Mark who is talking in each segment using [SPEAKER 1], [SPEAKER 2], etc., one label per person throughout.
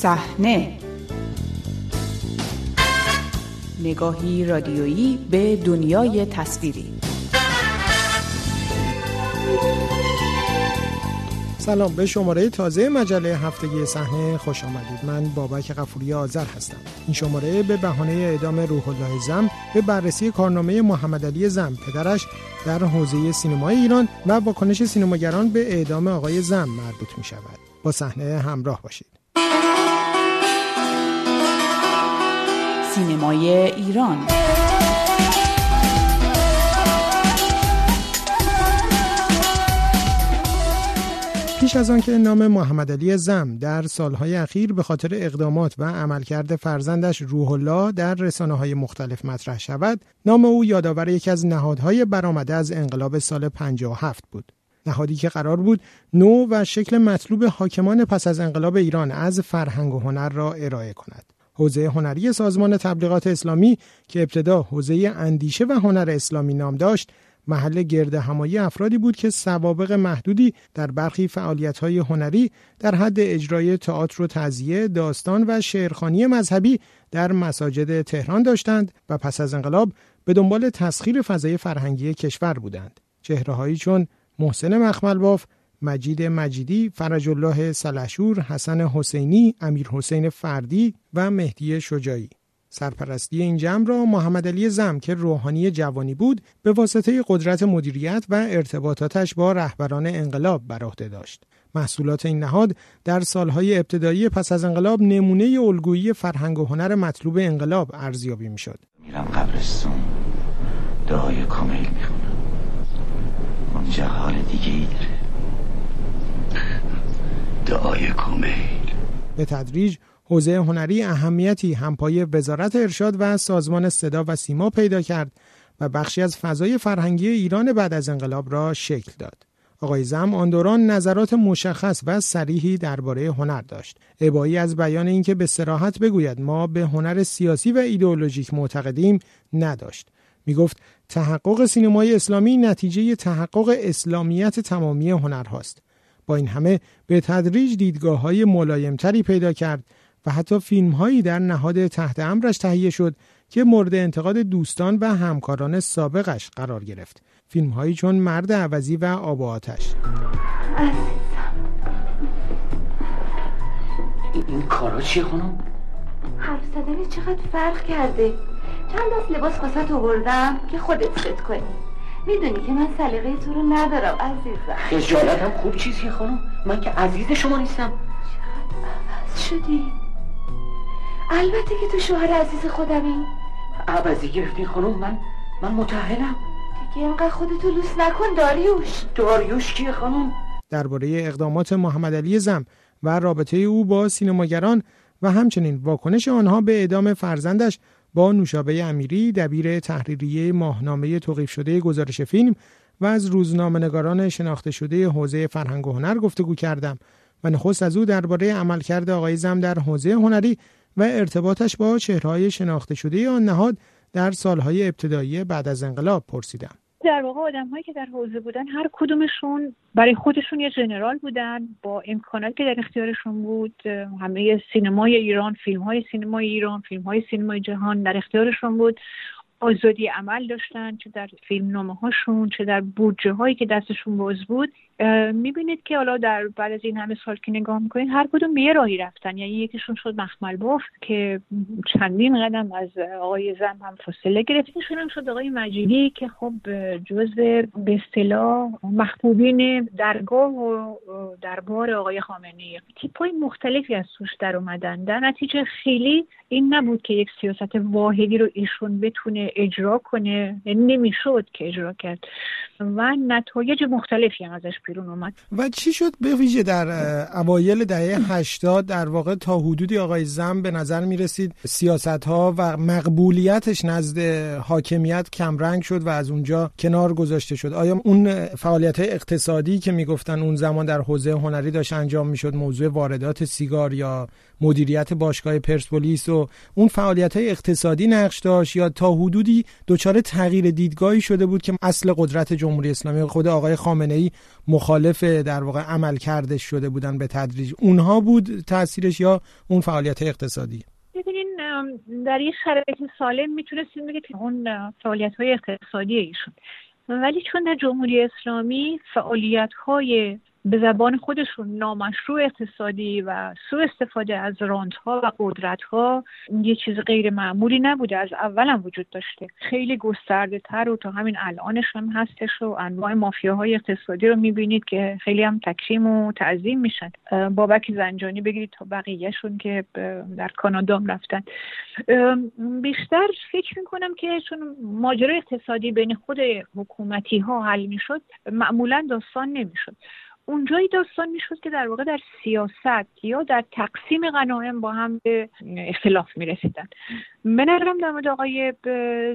[SPEAKER 1] صحنه. نگاهی رادیویی به دنیای تصویری.
[SPEAKER 2] سلام به شماره تازه مجله هفتگی صحنه خوش آمدید. من بابک قفوری آذر هستم. این شماره به بهانه اعدام روح الله زم به بررسی کارنامه محمد علی زم پدرش در حوزه سینمای ایران و واکنش سینماگران به اعدام آقای زم مربوط می شود با صحنه همراه باشید.
[SPEAKER 1] سینمای ایران
[SPEAKER 2] پیش از آنکه نام محمد علی زم در سالهای اخیر به خاطر اقدامات و عملکرد فرزندش روح الله در رسانه های مختلف مطرح شود، نام او یادآور یکی از نهادهای برآمده از انقلاب سال 57 بود. نهادی که قرار بود نوع و شکل مطلوب حاکمان پس از انقلاب ایران از فرهنگ و هنر را ارائه کند. حوزه هنری سازمان تبلیغات اسلامی که ابتدا حوزه اندیشه و هنر اسلامی نام داشت محل گرد همایی افرادی بود که سوابق محدودی در برخی فعالیت‌های هنری در حد اجرای تئاتر و تعزیه، داستان و شعرخانی مذهبی در مساجد تهران داشتند و پس از انقلاب به دنبال تسخیر فضای فرهنگی کشور بودند. چهرههایی چون محسن مخملباف، مجید مجیدی، فرج الله سلحشور، حسن حسینی، امیر حسین فردی و مهدی شجاعی سرپرستی این جمع را محمد علی زم که روحانی جوانی بود به واسطه قدرت مدیریت و ارتباطاتش با رهبران انقلاب بر عهده داشت. محصولات این نهاد در سالهای ابتدایی پس از انقلاب نمونه الگویی فرهنگ و هنر مطلوب انقلاب ارزیابی می‌شد.
[SPEAKER 3] میرم قبرستون دعای کامل می‌خونم اونجا حال دیگه ای داره دعای کامل
[SPEAKER 2] به تدریج حوزه هنری اهمیتی همپای وزارت ارشاد و سازمان صدا و سیما پیدا کرد و بخشی از فضای فرهنگی ایران بعد از انقلاب را شکل داد. آقای زم آن دوران نظرات مشخص و سریحی درباره هنر داشت. ابایی از بیان اینکه به سراحت بگوید ما به هنر سیاسی و ایدئولوژیک معتقدیم نداشت. می گفت تحقق سینمای اسلامی نتیجه تحقق اسلامیت تمامی هنرهاست. با این همه به تدریج دیدگاه های ملایمتری پیدا کرد و حتی فیلم هایی در نهاد تحت امرش تهیه شد که مورد انتقاد دوستان و همکاران سابقش قرار گرفت. فیلم هایی چون مرد عوضی و آب و آتش.
[SPEAKER 3] این کارا چیه خانم؟
[SPEAKER 4] حرف زدن چقدر فرق کرده چند دست لباس خواست آوردم که خودت ست کنی می‌دونی که من سلیقه تو رو ندارم عزیزم.
[SPEAKER 3] خجالتم خوب چیزیه خانم. من که عزیز شما نیستم.
[SPEAKER 4] چقدر عوض شدی؟ البته که تو شوهر عزیز خودمی.
[SPEAKER 3] عوضی گرفتین خانم من من متحلم
[SPEAKER 4] دیگه اینقدر خودتو لوس نکن داریوش.
[SPEAKER 3] داریوش کیه خانم؟
[SPEAKER 2] درباره اقدامات محمد علی زم و رابطه او با سینماگران و همچنین واکنش آنها به اعدام فرزندش با نوشابه امیری دبیر تحریریه ماهنامه توقیف شده گزارش فیلم و از روزنامه‌نگاران شناخته شده حوزه فرهنگ و هنر گفتگو کردم و نخست از او درباره عملکرد آقای زم در حوزه هنری و ارتباطش با چهرهای شناخته شده آن نهاد در سالهای ابتدایی بعد از انقلاب پرسیدم.
[SPEAKER 5] در واقع آدم هایی که در حوزه بودن هر کدومشون برای خودشون یه جنرال بودن. با امکاناتی که در اختیارشون بود همه سینمای ایران فیلم های سینمای ایران فیلم های سینمای جهان در اختیارشون بود. آزادی عمل داشتن چه در فیلم نامه هاشون چه در بودجه هایی که دستشون باز بود. می‌بینید که حالا در بعد از این همه سال که نگاه می‌کنید هر کدوم به یه راهی رفتن. یعنی یکیشون شد مخمل باف که چندین قدم از آقای زم هم فاصله گرفت. هم شد آقای مجیدی که خب جز به اصطلاح محبوبین درگاه و دربار آقای خامنه‌ای. تیپای مختلفی از توش در اومدن. در نتیجه خیلی این نبود که یک سیاست واحدی رو ایشون بتونه اجرا کنه. یعنی نمی‌شد که اجرا کرد. و نتایج مختلفی هم ازش بیرون اومد.
[SPEAKER 2] و چی شد؟ به ویژه در اوایل دهه 80 در واقع تا حدودی آقای زم به نظر می رسید سیاست ها و مقبولیتش نزد حاکمیت کمرنگ شد و از اونجا کنار گذاشته شد. آیا اون فعالیت های اقتصادی که می‌گفتن اون زمان در حوزه هنری داشت انجام می‌شد موضوع واردات سیگار یا مدیریت باشگاه پرسپولیس و اون فعالیت های اقتصادی نقش داشت یا تا حدودی دچار تغییر دیدگاهی شده بود که اصل قدرت جمهوری اسلامی خود آقای خامنه ای مخالف در واقع عمل کرده شده بودن به تدریج. اونها بود تاثیرش یا اون فعالیت اقتصادی؟
[SPEAKER 5] ببینین در این شرایط سالم می‌تونستیم بگید اون فعالیت های اقتصادی ایشون. ولی چون در جمهوری اسلامی فعالیت های به زبان خودشون نامشروع اقتصادی و سوء استفاده از ها و قدرت ها یه چیز غیر معمولی نبوده از اول هم وجود داشته. خیلی گسترده تر و تا همین الانش هم هستش و انواع مافیاهای اقتصادی رو می‌بینید که خیلی هم تکریم و تعظیم میشن. بابک زنجانی بگیرید تا بقیهشون که در کانادا رفتن. بیشتر فکر می‌کنم که چون ماجرای اقتصادی بین خود حکومتی ها حل می‌شد معمولا داستان نمی‌شد. اونجایی داستان می‌شد که در واقع در سیاست یا در تقسیم غنایم با هم به اختلاف می‌رسیدن. به نظرم در مورد آقای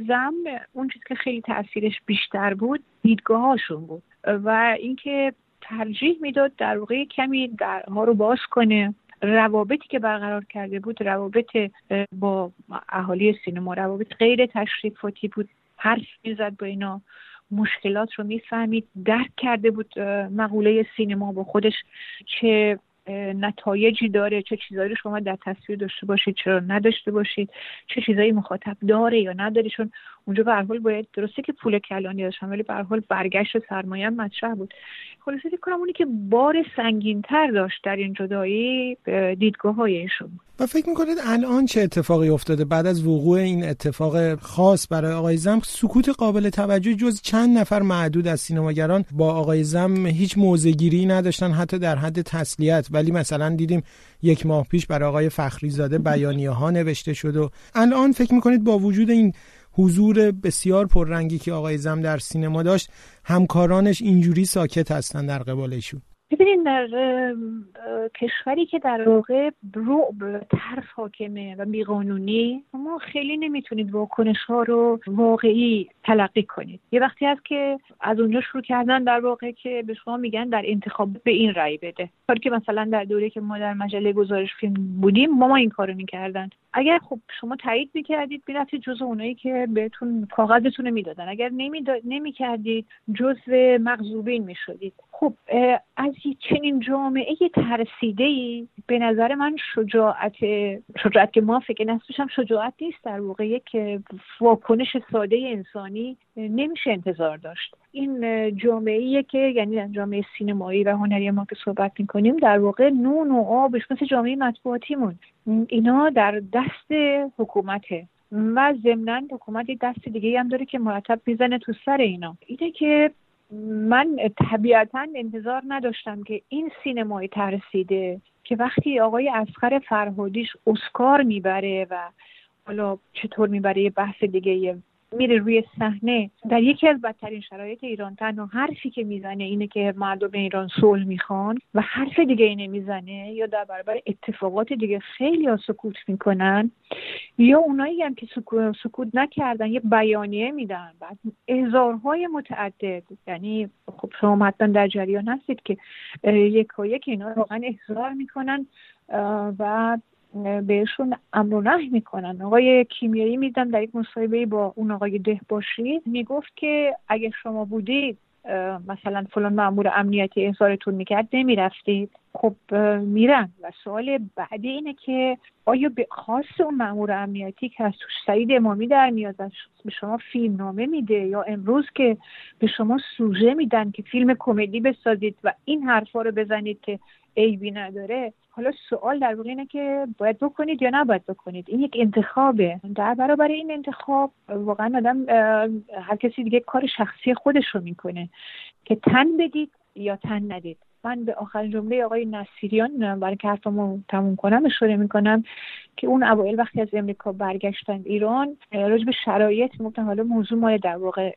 [SPEAKER 5] زم اون چیزی که خیلی تاثیرش بیشتر بود دیدگاه هاشون بود و اینکه ترجیح می‌داد در واقع کمی درها رو باز کنه. روابطی که برقرار کرده بود روابط با اهالی سینما روابط غیر تشریفاتی بود. حرف می‌زد با اینا. مشکلات رو می‌فهمید. درک کرده بود مقوله سینما با خودش چه نتایجی داره چه چیزایی رو شما در تصویر داشته باشید چرا نداشته باشید چه چیزایی مخاطب داره یا نداره. چون اونجا به حال باید درسته که پول کلانی داشتن ولی به حال برگشت سرمایه مطرح بود. خلاصه فکر کنم اونی که بار سنگین تر داشت در این جدایی دیدگاه های ایشون
[SPEAKER 2] و فکر می‌کنید الان چه اتفاقی افتاده؟ بعد از وقوع این اتفاق خاص برای آقای زم سکوت قابل توجه جز چند نفر معدود از سینماگران با آقای زم هیچ موزگیری نداشتن حتی در حد تسلیت. ولی مثلا دیدیم یک ماه پیش برای آقای فخری زاده بیانیه ها نوشته شد و الان فکر می‌کنید با وجود این حضور بسیار پررنگی که آقای زم در سینما داشت همکارانش اینجوری ساکت هستن در قبالشون.
[SPEAKER 5] ببینید در کشوری که در واقع رعب ترس حاکمه و بیقانونی ما خیلی نمی‌تونید واکنش ها رو واقعی تلقی کنید. یه وقتی هست که از اونجا شروع کردن در واقع که به شما میگن در انتخاب به این رأی بده. کاری که مثلا در دوره که ما در مجله گزارش فیلم بودیم ما ما این کارو می‌کردن. اگر خب شما تایید می‌کردید می‌رفتید جز اونایی که بهتون کاغذتون می‌دادن. اگر نمی‌کردید جزو مغزوبین می‌شدید. خب از چنین جامعه ترسیده ای به نظر من شجاعت شجاعت که ما فکر نسبشم شجاعت نیست در واقع یک واکنش ساده انسانی نمیشه انتظار داشت. این جامعه که یعنی جامعه سینمایی و هنری ما که صحبت می‌کنیم در واقع نون و آبش مثل جامعه مطبوعاتیمون. اینا در دست حکومته و ضمنا حکومت دست دیگه هم داره که مرتب می‌زنه تو سر اینا. اینه که من طبیعتا انتظار نداشتم که این سینمای ترسیده که وقتی آقای اسخر فرهادیش اسکار می‌بره و حالا چطور می‌بره یه بحث دیگه میره روی صحنه. در یکی از بدترین شرایط ایران تنها حرفی که می‌زنه اینه که مردم ایران صلح می‌خوان و حرف دیگه ای نمی‌زنه یا در برابر اتفاقات دیگه خیلی ها سکوت می‌کنن یا اونایی هم که سکوت نکردن یه بیانیه میدن. بعد هزارهای متعدد. یعنی خب شما حتما در جریان هستید که یک یک اینا واقعا احضار می‌کنن و بهشون امر و نهی می‌کنن. آقای کیمیایی میدم در یک مصاحبه با اون آقای دهباشی می‌گفت که اگه شما بودید مثلا فلان مامور امنیتی احضارتون می‌کرد نمی‌رفتید. خب میرن و سوال بعدی اینه که آیا به خاص اون مامور امنیتی که از توش سعید امامی در میاد به شما فیلم نامه میده یا امروز که به شما سوژه میدن که فیلم کمدی بسازید و این حرفا رو بزنید که عیبی نداره؟ حالا سوال در واقع اینه که باید بکنید یا نباید بکنید؟ این یک انتخابه. در برابر این انتخاب واقعا آدم هر کسی دیگه کار شخصی خودش رو می‌کنه. که تن بدید یا تن ندید. من به آخرین جمله آقای نصیریان برای که حرفمو تموم کنم اشاره می‌کنم که اون اوایل وقتی از امریکا برگشتن ایران راجع به شرایط می‌گفتن حالا موضوع مال در واقع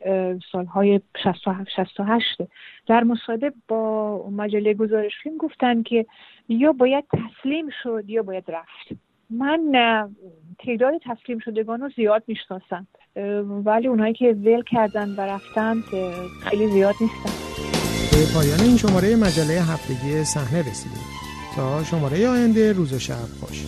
[SPEAKER 5] سالهای 67 68 در مصاحبه با مجله گزارش فیلم گفتن که یا باید تسلیم شد یا باید رفت. من تعداد تسلیم شدگان رو زیاد می‌شناسم ولی اونایی که ول کردن و رفتن خیلی زیاد نیستن.
[SPEAKER 2] به پایان این شماره مجله هفتگی صحنه رسیدیم. تا شماره آینده روز و شب خوش.